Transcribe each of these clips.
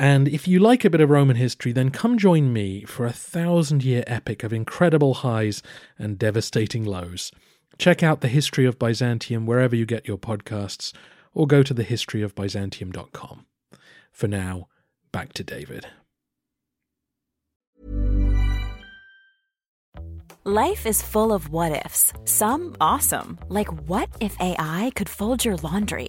And if you like a bit of Roman history, then come join me for a thousand year epic of incredible highs and devastating lows. Check out the history of Byzantium wherever you get your podcasts, or go to thehistoryofbyzantium.com. For now, back to David. Life is full of what ifs, some awesome, like what if AI could fold your laundry?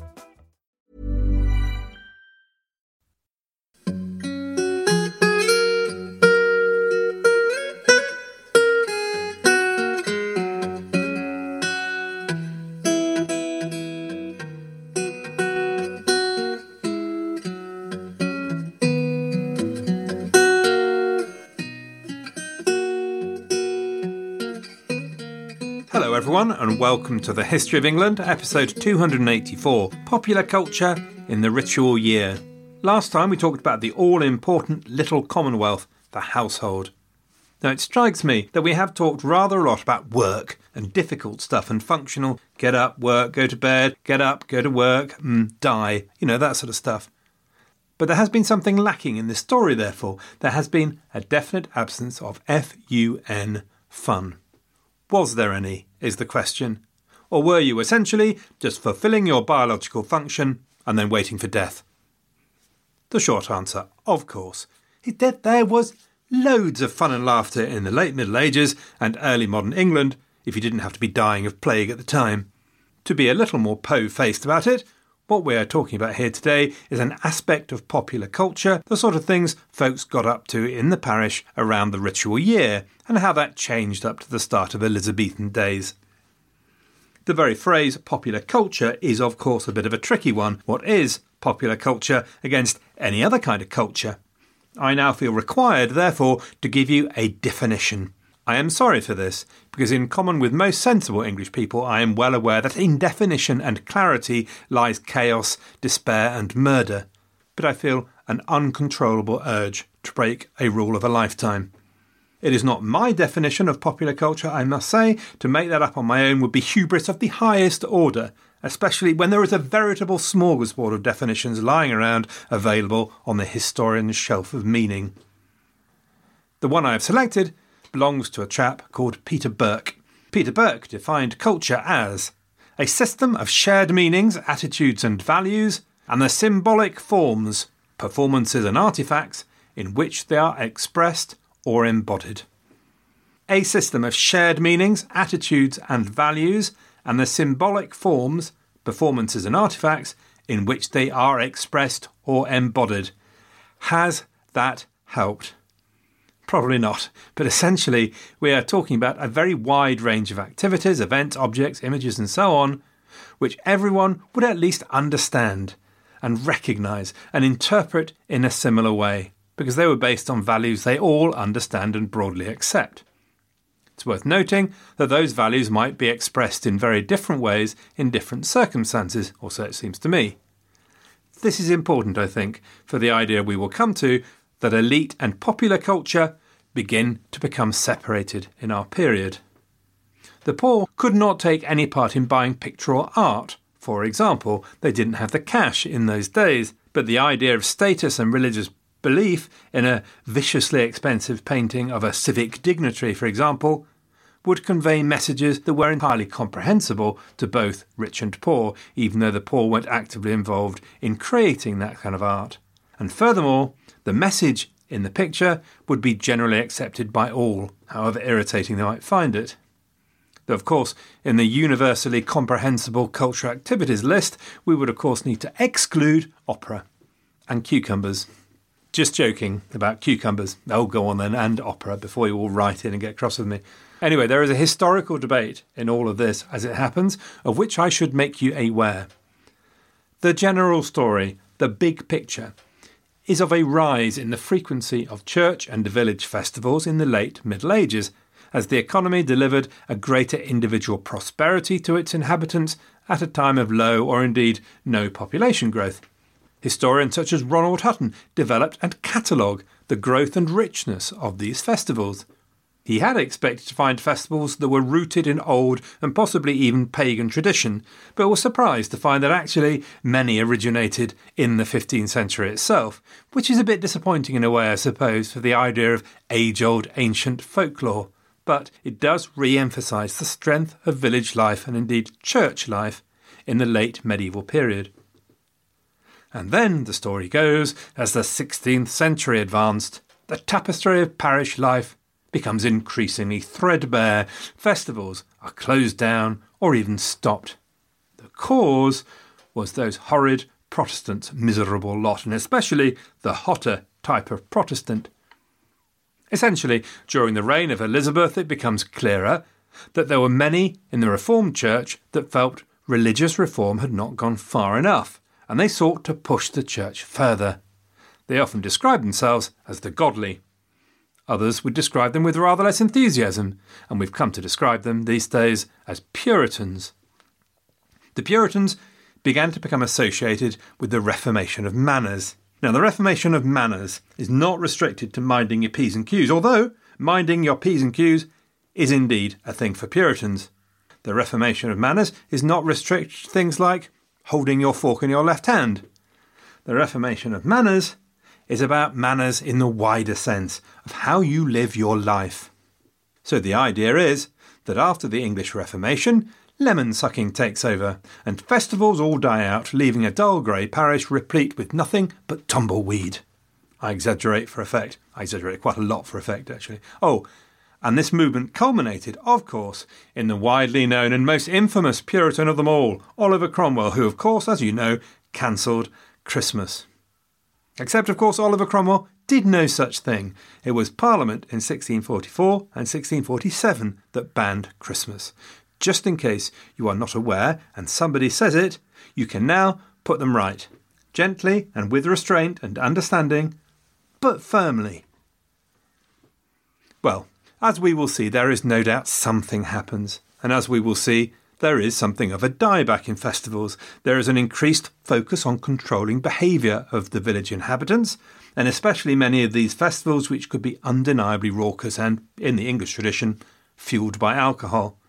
Welcome to the History of England, episode 284 Popular Culture in the Ritual Year. Last time we talked about the all important little commonwealth, the household. Now, it strikes me that we have talked rather a lot about work and difficult stuff and functional get up, work, go to bed, get up, go to work, mm, die, you know, that sort of stuff. But there has been something lacking in this story, therefore. There has been a definite absence of F U N fun. Was there any, is the question? Or were you essentially just fulfilling your biological function and then waiting for death? The short answer, of course, is that there was loads of fun and laughter in the late Middle Ages and early modern England if you didn't have to be dying of plague at the time. To be a little more po faced about it, what we're talking about here today is an aspect of popular culture, the sort of things folks got up to in the parish around the ritual year, and how that changed up to the start of Elizabethan days. The very phrase popular culture is, of course, a bit of a tricky one. What is popular culture against any other kind of culture? I now feel required, therefore, to give you a definition. I am sorry for this, because in common with most sensible English people, I am well aware that in definition and clarity lies chaos, despair, and murder. But I feel an uncontrollable urge to break a rule of a lifetime. It is not my definition of popular culture, I must say. To make that up on my own would be hubris of the highest order, especially when there is a veritable smorgasbord of definitions lying around available on the historian's shelf of meaning. The one I have selected belongs to a chap called Peter Burke. Peter Burke defined culture as a system of shared meanings, attitudes, and values, and the symbolic forms, performances, and artifacts in which they are expressed or embodied. A system of shared meanings, attitudes, and values, and the symbolic forms, performances, and artifacts in which they are expressed or embodied. Has that helped? Probably not, but essentially, we are talking about a very wide range of activities, events, objects, images, and so on, which everyone would at least understand and recognise and interpret in a similar way, because they were based on values they all understand and broadly accept. It's worth noting that those values might be expressed in very different ways in different circumstances, or so it seems to me. This is important, I think, for the idea we will come to that elite and popular culture begin to become separated in our period. The poor could not take any part in buying pictorial art, for example. They didn't have the cash in those days, but the idea of status and religious Belief in a viciously expensive painting of a civic dignitary, for example, would convey messages that were entirely comprehensible to both rich and poor, even though the poor weren't actively involved in creating that kind of art. And furthermore, the message in the picture would be generally accepted by all, however irritating they might find it. Though, of course, in the universally comprehensible cultural activities list, we would, of course, need to exclude opera and cucumbers. Just joking about cucumbers. Oh, go on then, and opera before you all write in and get cross with me. Anyway, there is a historical debate in all of this as it happens, of which I should make you aware. The general story, the big picture, is of a rise in the frequency of church and village festivals in the late Middle Ages, as the economy delivered a greater individual prosperity to its inhabitants at a time of low or indeed no population growth. Historians such as Ronald Hutton developed and catalogue the growth and richness of these festivals. He had expected to find festivals that were rooted in old and possibly even pagan tradition, but was surprised to find that actually many originated in the 15th century itself, which is a bit disappointing in a way, I suppose, for the idea of age old ancient folklore. But it does re emphasise the strength of village life and indeed church life in the late medieval period. And then, the story goes, as the 16th century advanced, the tapestry of parish life becomes increasingly threadbare. Festivals are closed down or even stopped. The cause was those horrid Protestants' miserable lot, and especially the hotter type of Protestant. Essentially, during the reign of Elizabeth, it becomes clearer that there were many in the Reformed Church that felt religious reform had not gone far enough and they sought to push the church further. They often described themselves as the godly. Others would describe them with rather less enthusiasm, and we've come to describe them these days as Puritans. The Puritans began to become associated with the Reformation of manners. Now, the Reformation of manners is not restricted to minding your P's and Q's, although minding your P's and Q's is indeed a thing for Puritans. The Reformation of manners is not restricted to things like holding your fork in your left hand. The Reformation of manners is about manners in the wider sense of how you live your life. So the idea is that after the English Reformation, lemon sucking takes over, and festivals all die out, leaving a dull grey parish replete with nothing but tumbleweed. I exaggerate for effect. I exaggerate quite a lot for effect, actually. Oh, and this movement culminated, of course, in the widely known and most infamous Puritan of them all, Oliver Cromwell, who, of course, as you know, cancelled Christmas. Except, of course, Oliver Cromwell did no such thing. It was Parliament in 1644 and 1647 that banned Christmas. Just in case you are not aware and somebody says it, you can now put them right. Gently and with restraint and understanding, but firmly. Well, as we will see, there is no doubt something happens. And as we will see, there is something of a dieback in festivals. There is an increased focus on controlling behaviour of the village inhabitants, and especially many of these festivals which could be undeniably raucous and, in the English tradition, fueled by alcohol.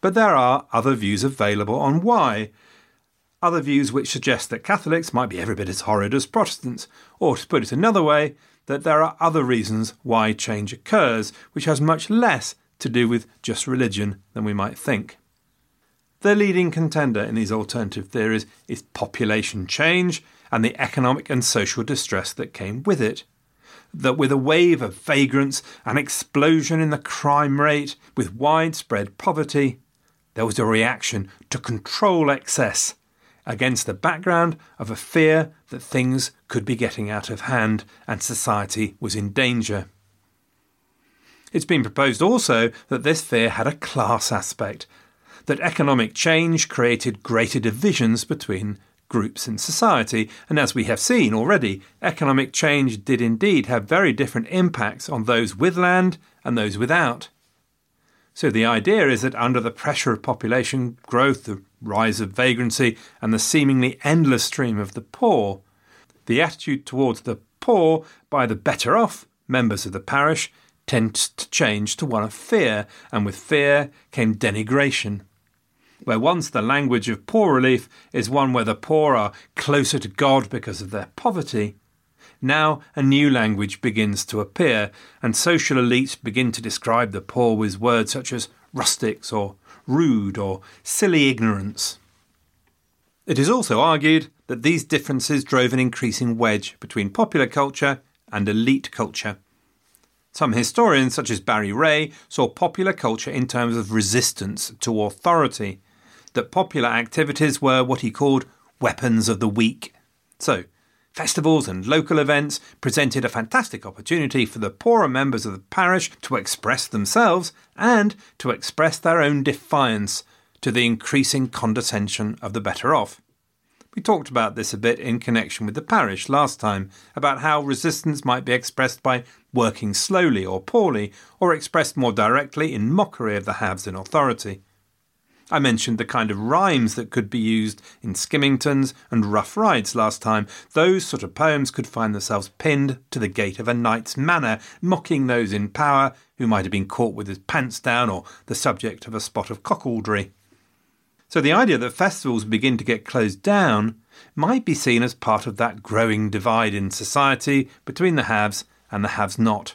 But there are other views available on why. Other views which suggest that Catholics might be every bit as horrid as Protestants, or to put it another way, that there are other reasons why change occurs, which has much less to do with just religion than we might think. The leading contender in these alternative theories is population change and the economic and social distress that came with it. That with a wave of vagrants, an explosion in the crime rate, with widespread poverty, there was a reaction to control excess against the background of a fear that things could be getting out of hand and society was in danger. It's been proposed also that this fear had a class aspect, that economic change created greater divisions between groups in society, and as we have seen already, economic change did indeed have very different impacts on those with land and those without. So the idea is that under the pressure of population growth, the rise of vagrancy, and the seemingly endless stream of the poor, the attitude towards the poor by the better off members of the parish tends to change to one of fear, and with fear came denigration. Where once the language of poor relief is one where the poor are closer to God because of their poverty, now a new language begins to appear, and social elites begin to describe the poor with words such as rustics or rude or silly ignorance. It is also argued that these differences drove an increasing wedge between popular culture and elite culture. Some historians, such as Barry Reay, saw popular culture in terms of resistance to authority, that popular activities were what he called weapons of the weak. So, festivals and local events presented a fantastic opportunity for the poorer members of the parish to express themselves and to express their own defiance to the increasing condescension of the better off. We talked about this a bit in connection with the parish last time, about how resistance might be expressed by working slowly or poorly, or expressed more directly in mockery of the haves in authority. I mentioned the kind of rhymes that could be used in Skimmingtons and Rough Rides last time. Those sort of poems could find themselves pinned to the gate of a knight's manor, mocking those in power who might have been caught with his pants down or the subject of a spot of cuckoldry. So the idea that festivals begin to get closed down might be seen as part of that growing divide in society between the haves and the haves not.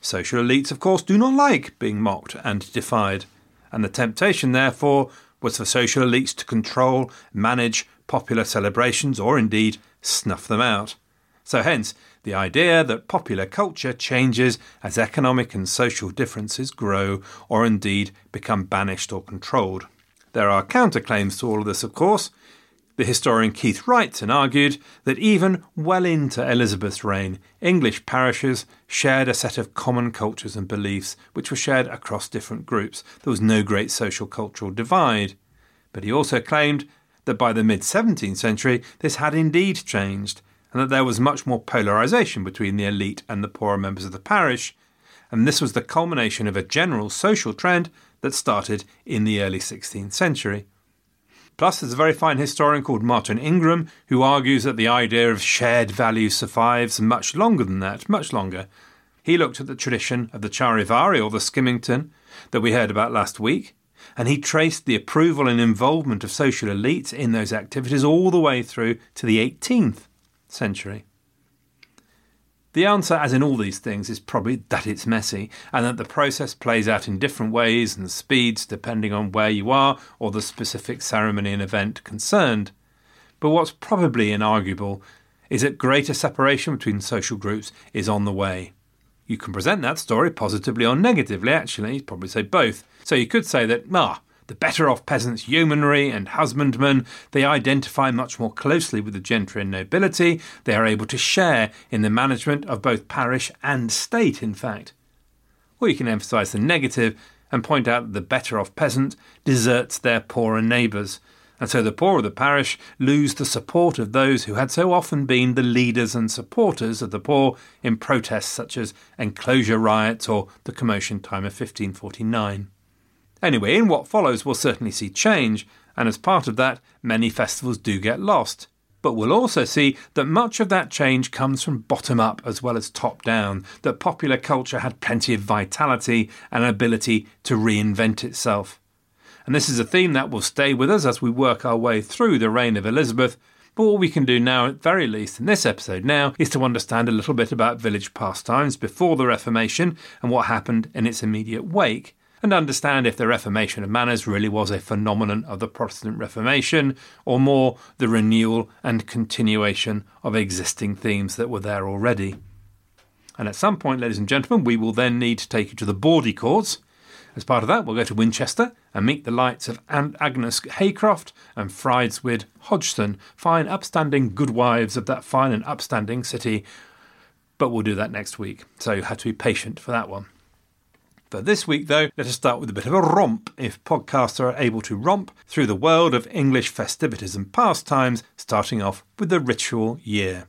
Social elites, of course, do not like being mocked and defied, and the temptation, therefore, was for social elites to control, manage popular celebrations, or indeed snuff them out. So, hence, the idea that popular culture changes as economic and social differences grow or indeed become banished or controlled. There are counterclaims to all of this, of course. The historian Keith Wrightson argued that even well into Elizabeth's reign, English parishes shared a set of common cultures and beliefs which were shared across different groups. There was no great social cultural divide. But he also claimed that by the mid 17th century this had indeed changed, and that there was much more polarisation between the elite and the poorer members of the parish, and this was the culmination of a general social trend that started in the early 16th century. Plus, there's a very fine historian called Martin Ingram who argues that the idea of shared values survives much longer than that, much longer. He looked at the tradition of the Charivari or the Skimmington that we heard about last week, and he traced the approval and involvement of social elites in those activities all the way through to the 18th century. The answer, as in all these things, is probably that it's messy and that the process plays out in different ways and speeds depending on where you are or the specific ceremony and event concerned. But what's probably inarguable is that greater separation between social groups is on the way. You can present that story positively or negatively, actually, you'd probably say both. So you could say that, ah, the better off peasants, yeomanry, and husbandmen, they identify much more closely with the gentry and nobility. They are able to share in the management of both parish and state, in fact. Or you can emphasise the negative and point out that the better off peasant deserts their poorer neighbours, and so the poor of the parish lose the support of those who had so often been the leaders and supporters of the poor in protests such as enclosure riots or the commotion time of 1549. Anyway, in what follows, we'll certainly see change, and as part of that, many festivals do get lost. But we'll also see that much of that change comes from bottom up as well as top down, that popular culture had plenty of vitality and ability to reinvent itself. And this is a theme that will stay with us as we work our way through the reign of Elizabeth. But what we can do now, at very least in this episode now, is to understand a little bit about village pastimes before the Reformation and what happened in its immediate wake and understand if the Reformation of manners really was a phenomenon of the Protestant Reformation, or more the renewal and continuation of existing themes that were there already. And at some point, ladies and gentlemen, we will then need to take you to the Bawdy Courts. As part of that, we'll go to Winchester and meet the lights of Agnes Haycroft and Frideswide Hodgson, fine, upstanding good wives of that fine and upstanding city. But we'll do that next week, so you have to be patient for that one. For this week, though, let us start with a bit of a romp, if podcasts are able to romp through the world of English festivities and pastimes, starting off with the ritual year.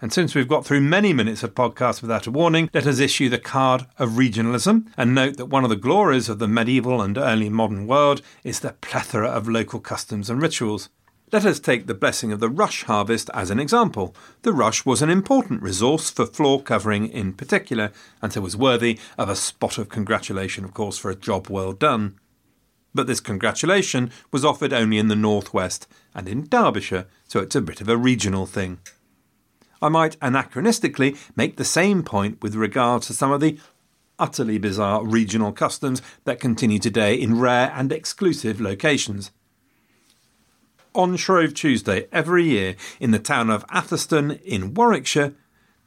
And since we've got through many minutes of podcast without a warning, let us issue the card of regionalism and note that one of the glories of the medieval and early modern world is the plethora of local customs and rituals. Let us take the blessing of the rush harvest as an example. The rush was an important resource for floor covering in particular, and so was worthy of a spot of congratulation, of course, for a job well done. But this congratulation was offered only in the northwest and in Derbyshire, so it's a bit of a regional thing. I might anachronistically make the same point with regard to some of the utterly bizarre regional customs that continue today in rare and exclusive locations. On Shrove Tuesday every year in the town of Atherstone in Warwickshire,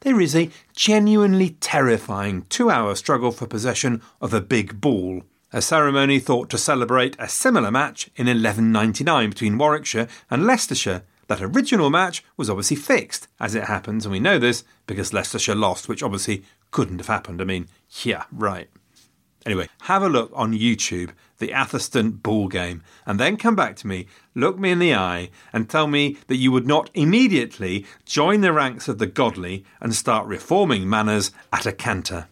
there is a genuinely terrifying two hour struggle for possession of a big ball, a ceremony thought to celebrate a similar match in 1199 between Warwickshire and Leicestershire. That original match was obviously fixed, as it happens, and we know this because Leicestershire lost, which obviously couldn't have happened. I mean, yeah, right. Anyway, have a look on YouTube, the Atherstone ball game, and then come back to me, look me in the eye, and tell me that you would not immediately join the ranks of the godly and start reforming manners at a canter.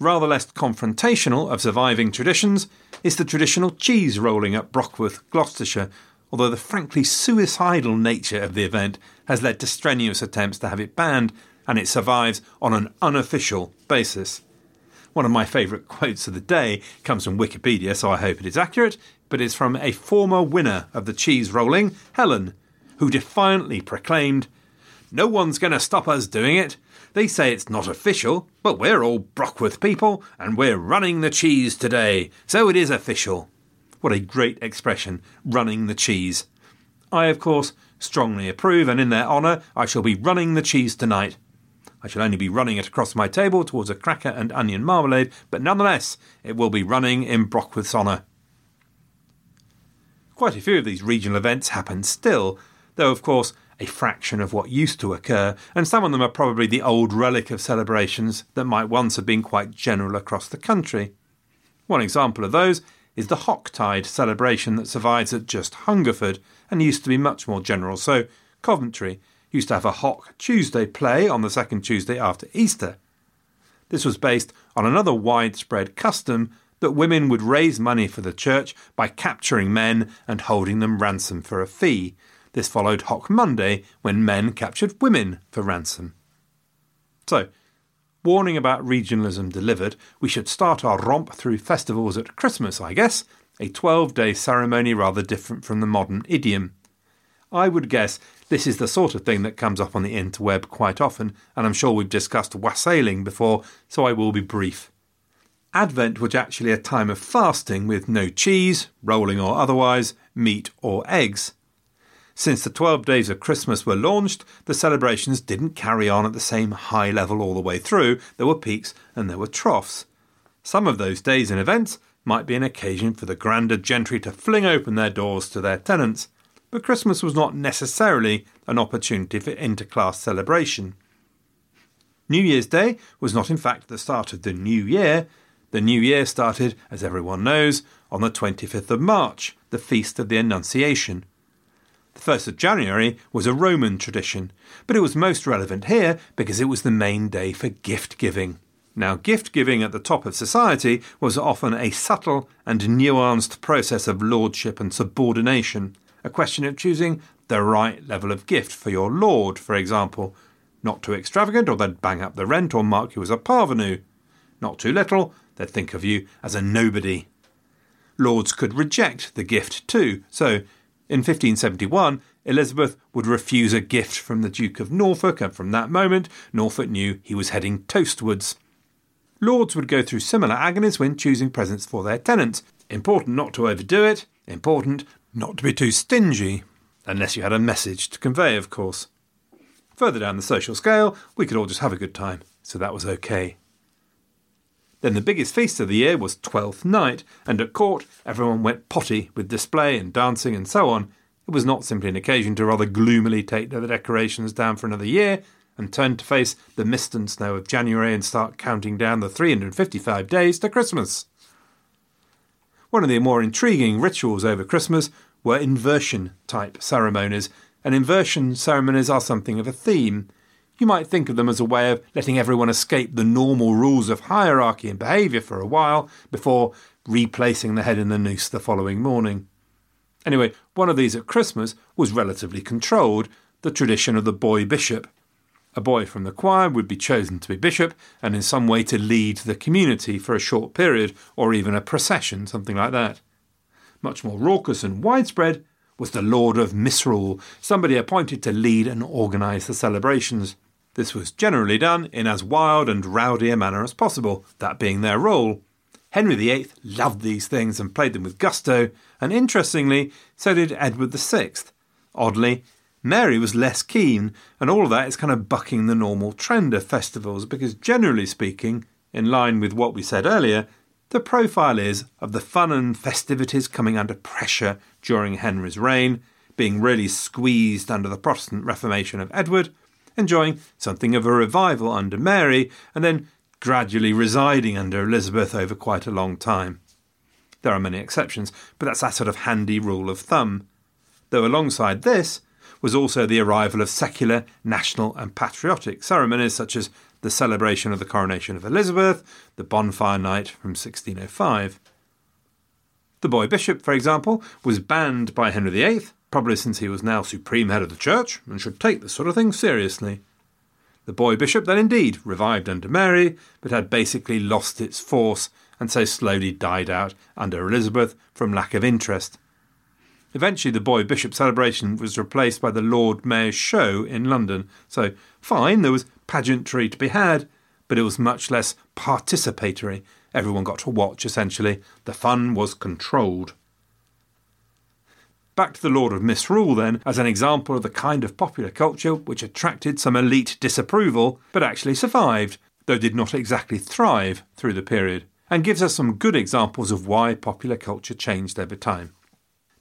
Rather less confrontational of surviving traditions is the traditional cheese rolling at Brockworth, Gloucestershire, although the frankly suicidal nature of the event has led to strenuous attempts to have it banned, and it survives on an unofficial basis. One of my favourite quotes of the day comes from Wikipedia, so I hope it is accurate, but it's from a former winner of the cheese rolling, Helen, who defiantly proclaimed, No one's going to stop us doing it. They say it's not official, but we're all Brockworth people, and we're running the cheese today, so it is official. What a great expression, running the cheese. I, of course, strongly approve, and in their honour, I shall be running the cheese tonight. I shall only be running it across my table towards a cracker and onion marmalade, but nonetheless, it will be running in Brockworth's honour. Quite a few of these regional events happen still, though, of course, a fraction of what used to occur, and some of them are probably the old relic of celebrations that might once have been quite general across the country. One example of those is the Hocktide celebration that survives at just Hungerford and used to be much more general. So, Coventry used to have a Hock Tuesday play on the second Tuesday after Easter. This was based on another widespread custom that women would raise money for the church by capturing men and holding them ransom for a fee. This followed Hock Monday, when men captured women for ransom. So, warning about regionalism delivered, we should start our romp through festivals at Christmas, I guess, a 12 day ceremony rather different from the modern idiom. I would guess this is the sort of thing that comes up on the interweb quite often, and I'm sure we've discussed wassailing before, so I will be brief. Advent was actually a time of fasting with no cheese, rolling or otherwise, meat or eggs. Since the 12 days of Christmas were launched, the celebrations didn't carry on at the same high level all the way through. There were peaks and there were troughs. Some of those days and events might be an occasion for the grander gentry to fling open their doors to their tenants but Christmas was not necessarily an opportunity for interclass celebration. New Year's Day was not, in fact, the start of the new year. The new year started, as everyone knows, on the 25th of March, the feast of the Annunciation. The 1st of January was a Roman tradition, but it was most relevant here because it was the main day for gift giving. Now, gift giving at the top of society was often a subtle and nuanced process of lordship and subordination a question of choosing the right level of gift for your lord, for example. Not too extravagant, or they'd bang up the rent or mark you as a parvenu. Not too little, they'd think of you as a nobody. Lords could reject the gift too, so in 1571, Elizabeth would refuse a gift from the Duke of Norfolk, and from that moment, Norfolk knew he was heading toastwards. Lords would go through similar agonies when choosing presents for their tenants. Important not to overdo it, important not to be too stingy, unless you had a message to convey, of course. Further down the social scale, we could all just have a good time, so that was okay. Then the biggest feast of the year was Twelfth Night, and at court everyone went potty with display and dancing and so on. It was not simply an occasion to rather gloomily take the decorations down for another year and turn to face the mist and snow of January and start counting down the 355 days to Christmas. One of the more intriguing rituals over Christmas were inversion type ceremonies, and inversion ceremonies are something of a theme. You might think of them as a way of letting everyone escape the normal rules of hierarchy and behaviour for a while before replacing the head in the noose the following morning. Anyway, one of these at Christmas was relatively controlled, the tradition of the boy bishop. A boy from the choir would be chosen to be bishop and in some way to lead the community for a short period or even a procession, something like that. Much more raucous and widespread was the Lord of Misrule, somebody appointed to lead and organise the celebrations. This was generally done in as wild and rowdy a manner as possible, that being their role. Henry VIII loved these things and played them with gusto, and interestingly, so did Edward VI. Oddly, Mary was less keen, and all of that is kind of bucking the normal trend of festivals because, generally speaking, in line with what we said earlier, the profile is of the fun and festivities coming under pressure during Henry's reign, being really squeezed under the Protestant Reformation of Edward, enjoying something of a revival under Mary, and then gradually residing under Elizabeth over quite a long time. There are many exceptions, but that's that sort of handy rule of thumb. Though alongside this was also the arrival of secular, national, and patriotic ceremonies such as the celebration of the coronation of Elizabeth, the bonfire night from 1605. The boy bishop, for example, was banned by Henry VIII, probably since he was now supreme head of the church and should take this sort of thing seriously. The boy bishop then indeed revived under Mary, but had basically lost its force and so slowly died out under Elizabeth from lack of interest. Eventually, the boy bishop celebration was replaced by the Lord Mayor's show in London. So, fine, there was pageantry to be had, but it was much less participatory. Everyone got to watch, essentially. The fun was controlled. Back to the Lord of Misrule, then, as an example of the kind of popular culture which attracted some elite disapproval, but actually survived, though did not exactly thrive through the period, and gives us some good examples of why popular culture changed over time.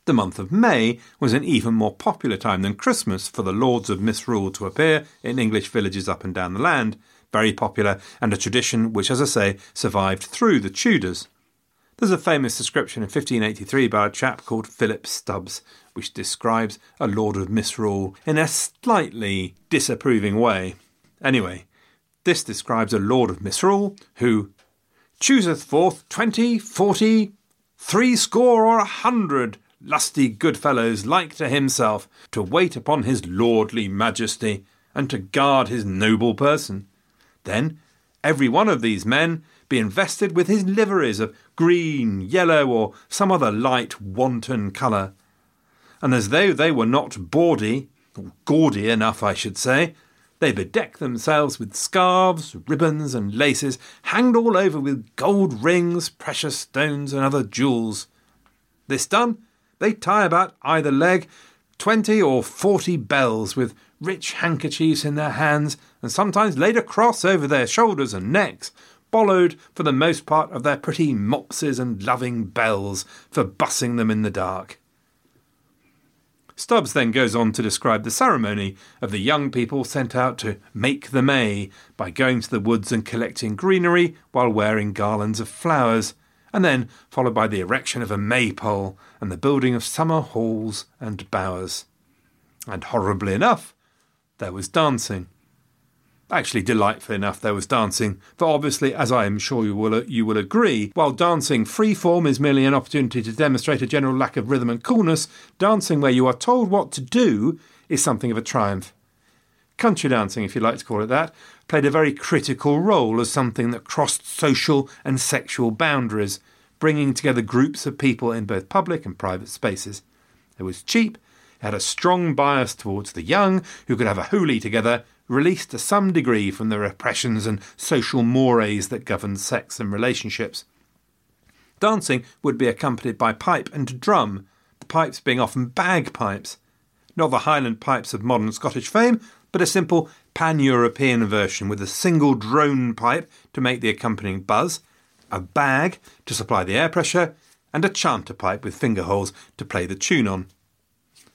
The month of May was an even more popular time than Christmas for the Lords of Misrule to appear in English villages up and down the land. Very popular, and a tradition which, as I say, survived through the Tudors. There's a famous description in 1583 by a chap called Philip Stubbs, which describes a Lord of Misrule in a slightly disapproving way. Anyway, this describes a Lord of Misrule who chooseth forth twenty, forty, three score, or a hundred lusty good fellows like to himself, to wait upon his lordly majesty, and to guard his noble person. Then every one of these men be invested with his liveries of green, yellow, or some other light wanton colour. And as though they were not bawdy, or gaudy enough, I should say, they bedeck themselves with scarves, ribbons, and laces, hanged all over with gold rings, precious stones, and other jewels. This done, they tie about either leg twenty or forty bells with rich handkerchiefs in their hands, and sometimes laid across over their shoulders and necks, followed for the most part of their pretty mopses and loving bells for bussing them in the dark. Stubbs then goes on to describe the ceremony of the young people sent out to make the May by going to the woods and collecting greenery while wearing garlands of flowers, and then followed by the erection of a maypole and the building of summer halls and bowers. And horribly enough, there was dancing. Actually, delightfully enough, there was dancing, for obviously, as I am sure you will, you will agree, while dancing free form is merely an opportunity to demonstrate a general lack of rhythm and coolness, dancing where you are told what to do is something of a triumph. Country dancing, if you like to call it that, played a very critical role as something that crossed social and sexual boundaries, bringing together groups of people in both public and private spaces. It was cheap, it had a strong bias towards the young, who could have a hoolie together, released to some degree from the repressions and social mores that governed sex and relationships. Dancing would be accompanied by pipe and drum, the pipes being often bagpipes. Not the Highland pipes of modern Scottish fame, but a simple pan European version with a single drone pipe to make the accompanying buzz, a bag to supply the air pressure, and a chanter pipe with finger holes to play the tune on.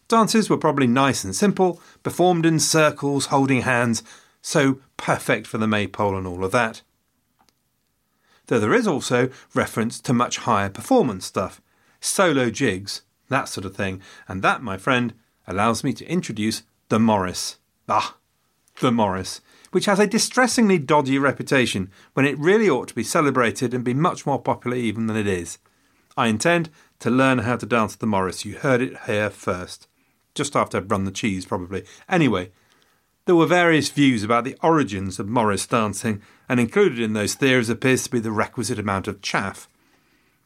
Dances were probably nice and simple, performed in circles, holding hands, so perfect for the maypole and all of that. Though there is also reference to much higher performance stuff, solo jigs, that sort of thing, and that, my friend, allows me to introduce the Morris. Ah, the Morris, which has a distressingly dodgy reputation when it really ought to be celebrated and be much more popular even than it is. I intend to learn how to dance the Morris. You heard it here first just after I'd run the cheese, probably. Anyway, there were various views about the origins of Morris dancing, and included in those theories appears to be the requisite amount of chaff.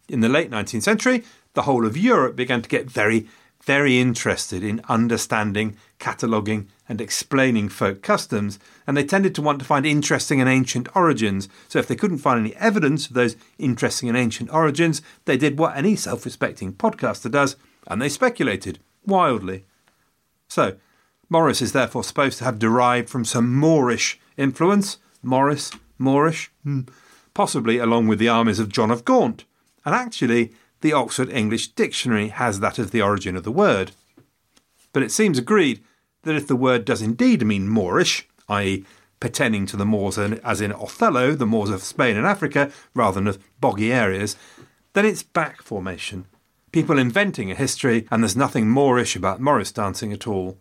In the late 19th century, the whole of Europe began to get very, very interested in understanding, cataloguing, and explaining folk customs, and they tended to want to find interesting and ancient origins. So, if they couldn't find any evidence of those interesting and ancient origins, they did what any self respecting podcaster does, and they speculated wildly. So, Morris is therefore supposed to have derived from some Moorish influence. Morris, Moorish, hmm. possibly along with the armies of John of Gaunt. And actually, the Oxford English Dictionary has that as the origin of the word. But it seems agreed that if the word does indeed mean Moorish, i.e., pertaining to the Moors as in Othello, the Moors of Spain and Africa, rather than of boggy areas, then it's back formation. People inventing a history, and there's nothing Moorish about Morris dancing at all.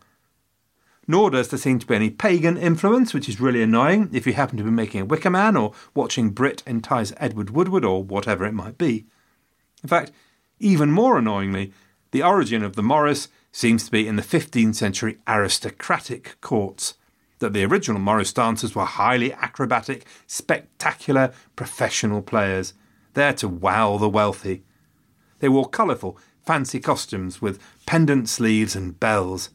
Nor does there seem to be any pagan influence, which is really annoying if you happen to be making a Wicker Man or watching Britt entice Edward Woodward or whatever it might be. In fact, even more annoyingly, the origin of the Morris seems to be in the 15th century aristocratic courts. That the original Morris dancers were highly acrobatic, spectacular, professional players, there to wow the wealthy. They wore colourful, fancy costumes with pendant sleeves and bells.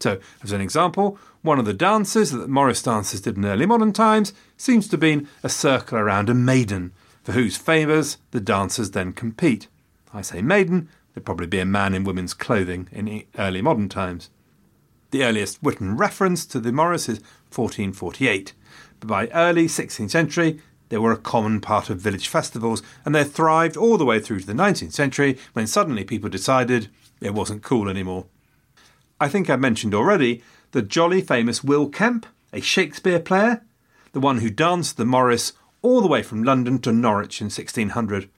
So, as an example, one of the dances that Morris dancers did in early modern times seems to have been a circle around a maiden, for whose favours the dancers then compete. I say maiden, there'd probably be a man in women's clothing in early modern times. The earliest written reference to the Morris is 1448, but by early 16th century they were a common part of village festivals, and they thrived all the way through to the 19th century when suddenly people decided it wasn't cool anymore. I think I mentioned already the jolly famous Will Kemp, a Shakespeare player, the one who danced the Morris all the way from London to Norwich in 1600.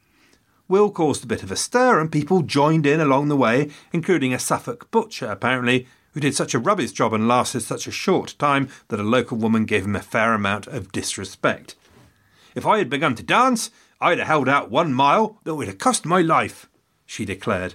Will caused a bit of a stir, and people joined in along the way, including a Suffolk butcher, apparently, who did such a rubbish job and lasted such a short time that a local woman gave him a fair amount of disrespect. If I had begun to dance, I'd have held out one mile that would have cost my life, she declared.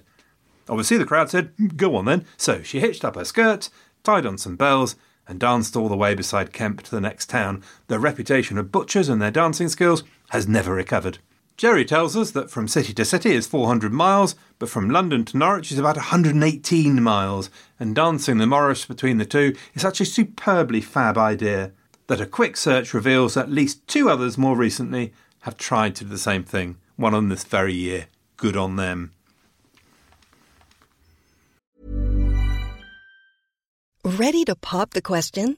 Obviously, the crowd said, mm, Go on then. So she hitched up her skirt, tied on some bells, and danced all the way beside Kemp to the next town. The reputation of butchers and their dancing skills has never recovered. Jerry tells us that from city to city is 400 miles, but from London to Norwich is about 118 miles, and dancing the Morris between the two is such a superbly fab idea that a quick search reveals at least two others more recently have tried to do the same thing, one on this very year. Good on them. Ready to pop the question?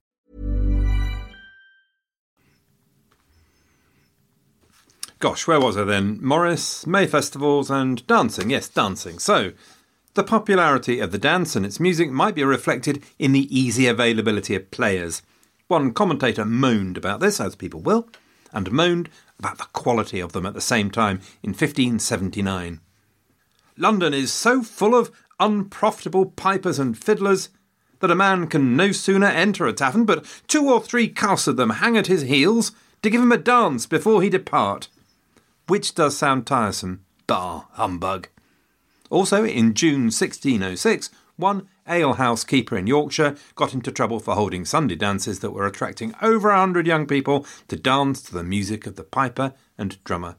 Gosh, where was I then? Morris, May festivals, and dancing. Yes, dancing. So, the popularity of the dance and its music might be reflected in the easy availability of players. One commentator moaned about this, as people will, and moaned about the quality of them at the same time in 1579. London is so full of unprofitable pipers and fiddlers that a man can no sooner enter a tavern but two or three casts of them hang at his heels to give him a dance before he depart which does sound tiresome. Bah, humbug. Also, in June 1606, one alehouse keeper in Yorkshire got into trouble for holding Sunday dances that were attracting over a hundred young people to dance to the music of the piper and drummer.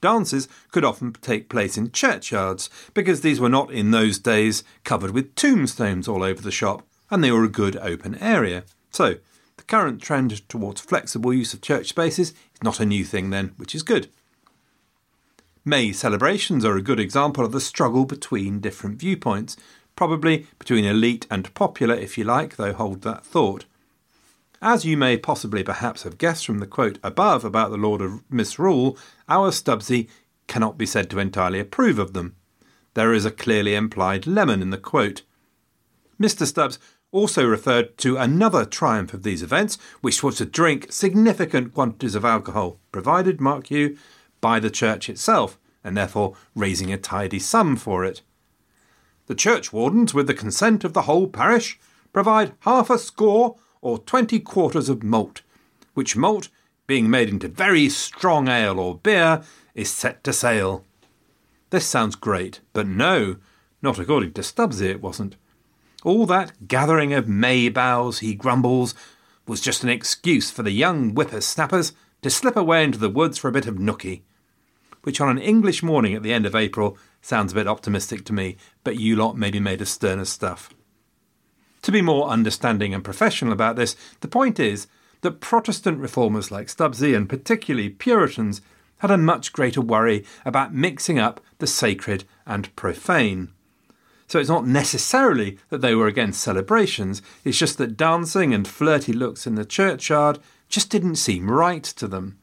Dances could often take place in churchyards because these were not in those days covered with tombstones all over the shop and they were a good open area. So, the current trend towards flexible use of church spaces is not a new thing then, which is good. May celebrations are a good example of the struggle between different viewpoints, probably between elite and popular, if you like, though hold that thought. As you may possibly perhaps have guessed from the quote above about the Lord of Misrule, our Stubbsy cannot be said to entirely approve of them. There is a clearly implied lemon in the quote. Mr. Stubbs also referred to another triumph of these events, which was to drink significant quantities of alcohol, provided, mark you, by the church itself, and therefore raising a tidy sum for it. The The churchwardens, with the consent of the whole parish, provide half a score or twenty quarters of malt, which malt, being made into very strong ale or beer, is set to sale. This sounds great, but no, not according to Stubbsy it wasn't. All that gathering of May boughs, he grumbles, was just an excuse for the young whipper-snappers to slip away into the woods for a bit of nookie. Which on an English morning at the end of April sounds a bit optimistic to me, but you lot may be made of sterner stuff. To be more understanding and professional about this, the point is that Protestant reformers like Stubbsy and particularly Puritans had a much greater worry about mixing up the sacred and profane. So it's not necessarily that they were against celebrations, it's just that dancing and flirty looks in the churchyard just didn't seem right to them.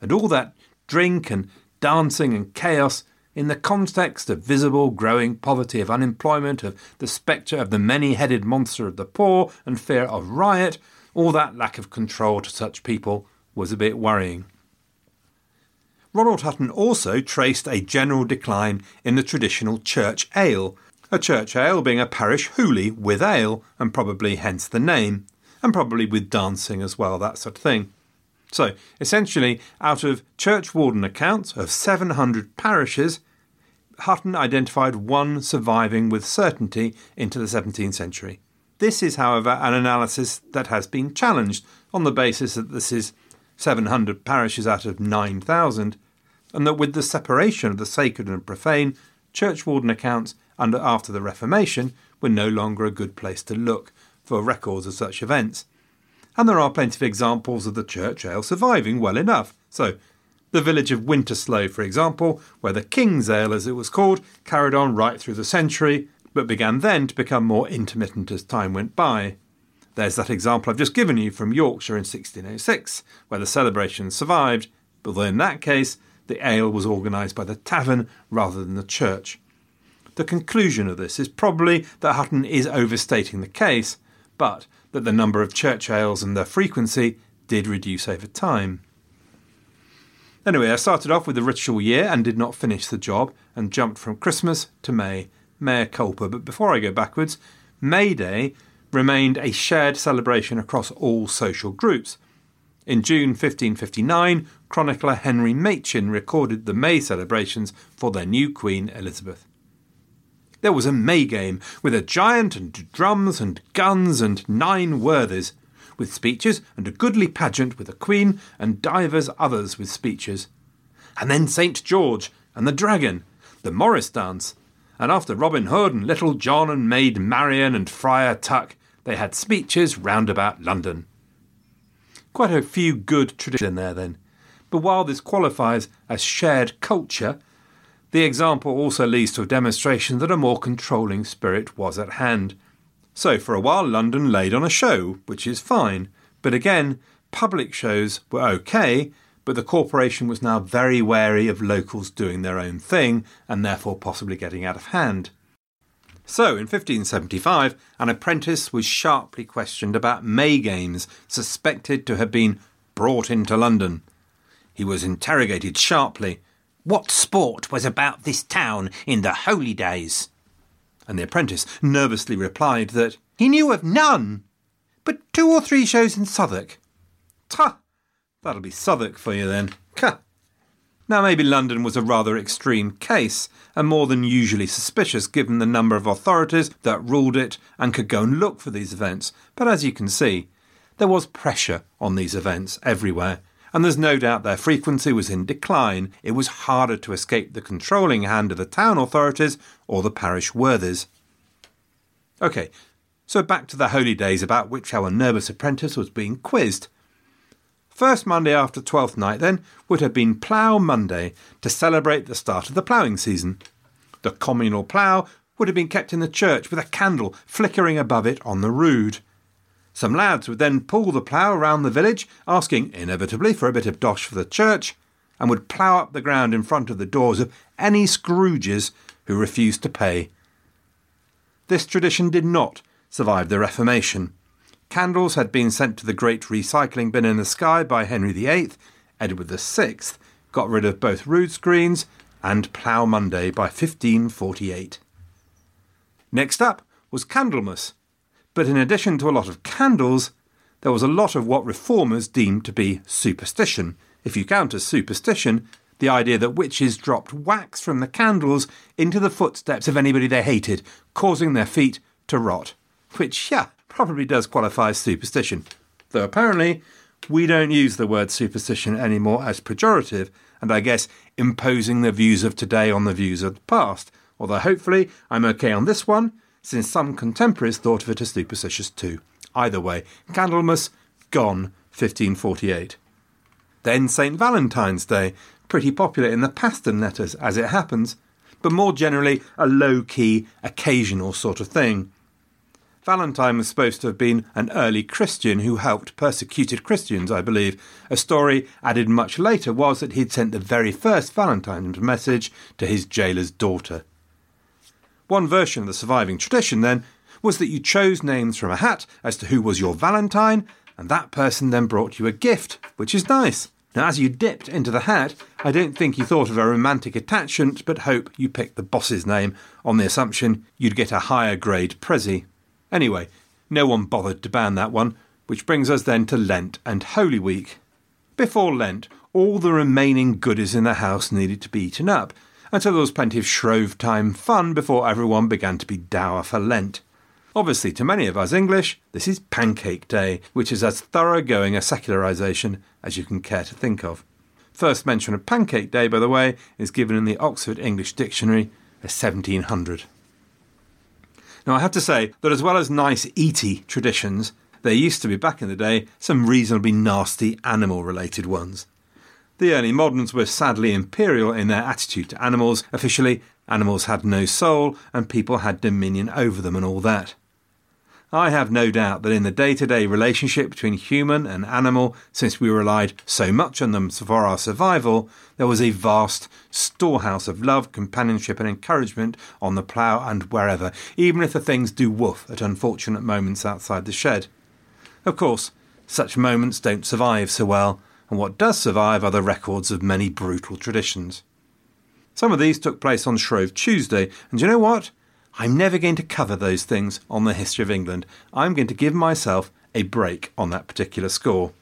And all that drink and dancing and chaos in the context of visible growing poverty, of unemployment, of the spectre of the many headed monster of the poor, and fear of riot, all that lack of control to such people was a bit worrying. Ronald Hutton also traced a general decline in the traditional church ale, a church ale being a parish hooly with ale, and probably hence the name, and probably with dancing as well, that sort of thing. So, essentially, out of churchwarden accounts of 700 parishes, Hutton identified one surviving with certainty into the 17th century. This is, however, an analysis that has been challenged on the basis that this is 700 parishes out of 9,000, and that with the separation of the sacred and profane, churchwarden accounts under after the Reformation were no longer a good place to look for records of such events. And there are plenty of examples of the church ale surviving well enough. So, the village of Winterslow, for example, where the King's Ale, as it was called, carried on right through the century, but began then to become more intermittent as time went by. There's that example I've just given you from Yorkshire in 1606, where the celebration survived, although in that case the ale was organised by the tavern rather than the church. The conclusion of this is probably that Hutton is overstating the case, but that the number of church ales and their frequency did reduce over time. Anyway, I started off with the ritual year and did not finish the job and jumped from Christmas to May. Mea culpa. But before I go backwards, May Day remained a shared celebration across all social groups. In June 1559, chronicler Henry Machyn recorded the May celebrations for their new Queen Elizabeth. There was a May game with a giant and drums and guns and nine worthies, with speeches and a goodly pageant with a queen and divers others with speeches. And then St. George and the dragon, the Morris dance, and after Robin Hood and Little John and Maid Marian and Friar Tuck, they had speeches round about London. Quite a few good traditions in there then. But while this qualifies as shared culture, the example also leads to a demonstration that a more controlling spirit was at hand. So for a while London laid on a show, which is fine, but again, public shows were okay, but the corporation was now very wary of locals doing their own thing and therefore possibly getting out of hand. So, in 1575, an apprentice was sharply questioned about May games suspected to have been brought into London. He was interrogated sharply. What sport was about this town in the holy days? And the apprentice nervously replied that he knew of none, but two or three shows in Southwark. Tah! That'll be Southwark for you then. Ka. Now, maybe London was a rather extreme case, and more than usually suspicious given the number of authorities that ruled it and could go and look for these events. But as you can see, there was pressure on these events everywhere, and there's no doubt their frequency was in decline. It was harder to escape the controlling hand of the town authorities or the parish worthies. OK, so back to the holy days about which our nervous apprentice was being quizzed. First Monday after Twelfth Night, then, would have been Plough Monday to celebrate the start of the ploughing season. The communal plough would have been kept in the church with a candle flickering above it on the rood. Some lads would then pull the plough round the village, asking inevitably for a bit of dosh for the church, and would plough up the ground in front of the doors of any Scrooges who refused to pay. This tradition did not survive the Reformation. Candles had been sent to the great recycling bin in the sky by Henry VIII. Edward VI got rid of both rood screens and Plough Monday by 1548. Next up was Candlemas. But in addition to a lot of candles, there was a lot of what reformers deemed to be superstition. If you count as superstition, the idea that witches dropped wax from the candles into the footsteps of anybody they hated, causing their feet to rot. Which, yeah, probably does qualify as superstition. Though apparently, we don't use the word superstition anymore as pejorative, and I guess imposing the views of today on the views of the past. Although hopefully I'm okay on this one, since some contemporaries thought of it as superstitious too. Either way, Candlemas, gone, 1548. Then St. Valentine's Day, pretty popular in the Paston letters, as it happens, but more generally a low key, occasional sort of thing. Valentine was supposed to have been an early Christian who helped persecuted Christians, I believe. A story added much later was that he'd sent the very first Valentine's message to his jailer's daughter. One version of the surviving tradition, then, was that you chose names from a hat as to who was your Valentine, and that person then brought you a gift, which is nice. Now, as you dipped into the hat, I don't think you thought of a romantic attachment, but hope you picked the boss's name on the assumption you'd get a higher grade Prezi. Anyway, no one bothered to ban that one, which brings us then to Lent and Holy Week. Before Lent, all the remaining goodies in the house needed to be eaten up, and so there was plenty of Shrove time fun before everyone began to be dour for Lent. Obviously, to many of us English, this is Pancake Day, which is as thoroughgoing a secularisation as you can care to think of. First mention of Pancake Day, by the way, is given in the Oxford English Dictionary as 1700. Now, I have to say that as well as nice eaty traditions, there used to be back in the day some reasonably nasty animal related ones. The early moderns were sadly imperial in their attitude to animals. Officially, animals had no soul and people had dominion over them and all that. I have no doubt that in the day to day relationship between human and animal, since we relied so much on them for our survival, there was a vast storehouse of love, companionship, and encouragement on the plough and wherever, even if the things do woof at unfortunate moments outside the shed. Of course, such moments don't survive so well, and what does survive are the records of many brutal traditions. Some of these took place on Shrove Tuesday, and you know what? I'm never going to cover those things on the history of England. I'm going to give myself a break on that particular score.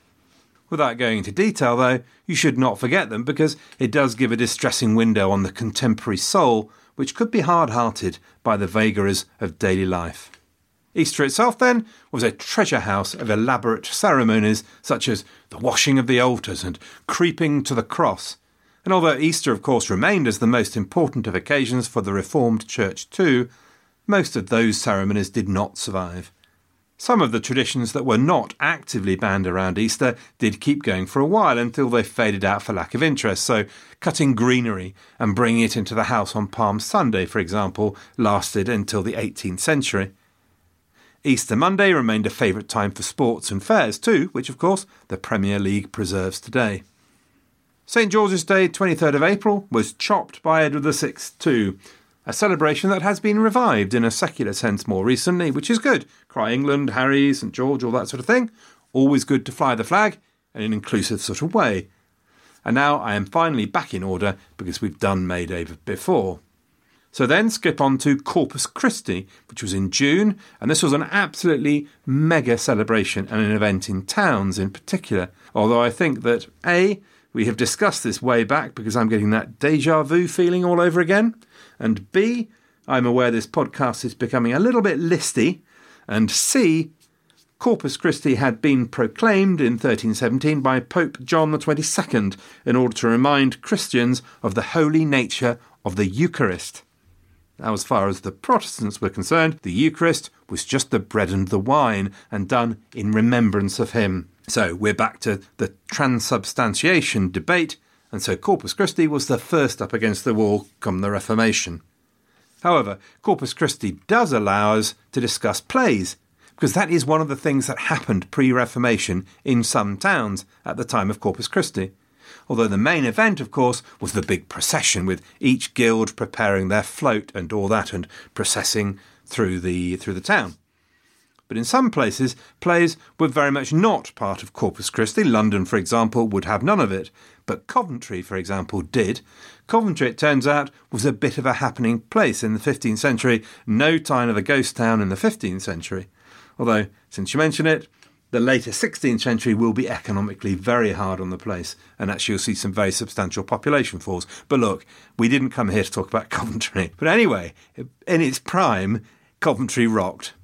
Without going into detail, though, you should not forget them because it does give a distressing window on the contemporary soul, which could be hard hearted by the vagaries of daily life. Easter itself, then, was a treasure house of elaborate ceremonies such as the washing of the altars and creeping to the cross, and although Easter, of course, remained as the most important of occasions for the Reformed Church too, most of those ceremonies did not survive. Some of the traditions that were not actively banned around Easter did keep going for a while until they faded out for lack of interest. So, cutting greenery and bringing it into the house on Palm Sunday, for example, lasted until the 18th century. Easter Monday remained a favourite time for sports and fairs too, which, of course, the Premier League preserves today. St George's Day, 23rd of April, was chopped by Edward VI too, a celebration that has been revived in a secular sense more recently, which is good. Cry England, Harry, St George, all that sort of thing. Always good to fly the flag in an inclusive sort of way. And now I am finally back in order because we've done May Day before. So then skip on to Corpus Christi, which was in June, and this was an absolutely mega celebration and an event in towns in particular. Although I think that A, we have discussed this way back because I'm getting that deja vu feeling all over again. And B, I'm aware this podcast is becoming a little bit listy. And C, Corpus Christi had been proclaimed in 1317 by Pope John XXII in order to remind Christians of the holy nature of the Eucharist. Now, as far as the Protestants were concerned, the Eucharist was just the bread and the wine and done in remembrance of Him. So we're back to the transubstantiation debate, and so Corpus Christi was the first up against the wall come the Reformation. However, Corpus Christi does allow us to discuss plays, because that is one of the things that happened pre Reformation in some towns at the time of Corpus Christi. Although the main event, of course, was the big procession with each guild preparing their float and all that and processing through the through the town. But in some places, plays were very much not part of Corpus Christi. London, for example, would have none of it. but Coventry, for example, did. Coventry, it turns out, was a bit of a happening place in the 15th century, no sign of a ghost town in the 15th century. Although, since you mention it, the later 16th century will be economically very hard on the place, and actually you'll see some very substantial population falls. But look, we didn't come here to talk about Coventry. But anyway, in its prime, Coventry rocked.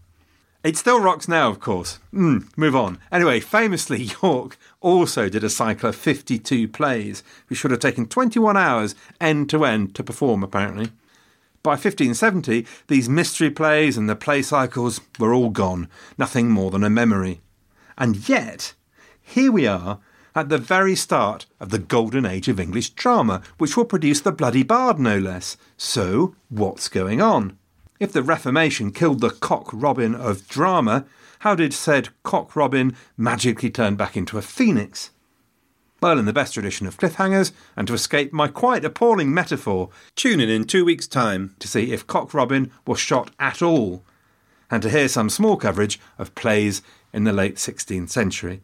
It still rocks now, of course. Mm, move on. Anyway, famously, York also did a cycle of 52 plays, which should have taken 21 hours end to end to perform, apparently. By 1570, these mystery plays and the play cycles were all gone, nothing more than a memory. And yet, here we are at the very start of the golden age of English drama, which will produce the Bloody Bard, no less. So, what's going on? If the Reformation killed the cock robin of drama, how did said cock robin magically turn back into a phoenix? Well, in the best tradition of cliffhangers, and to escape my quite appalling metaphor, tune in in two weeks' time to see if Cock Robin was shot at all, and to hear some small coverage of plays in the late 16th century.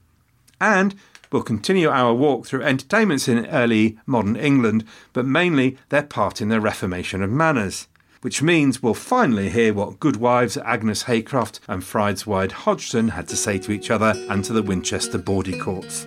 And we'll continue our walk through entertainments in early modern England, but mainly their part in the reformation of manners which means we'll finally hear what good wives Agnes Haycroft and Frideswide Hodgson had to say to each other and to the Winchester Bawdy Courts.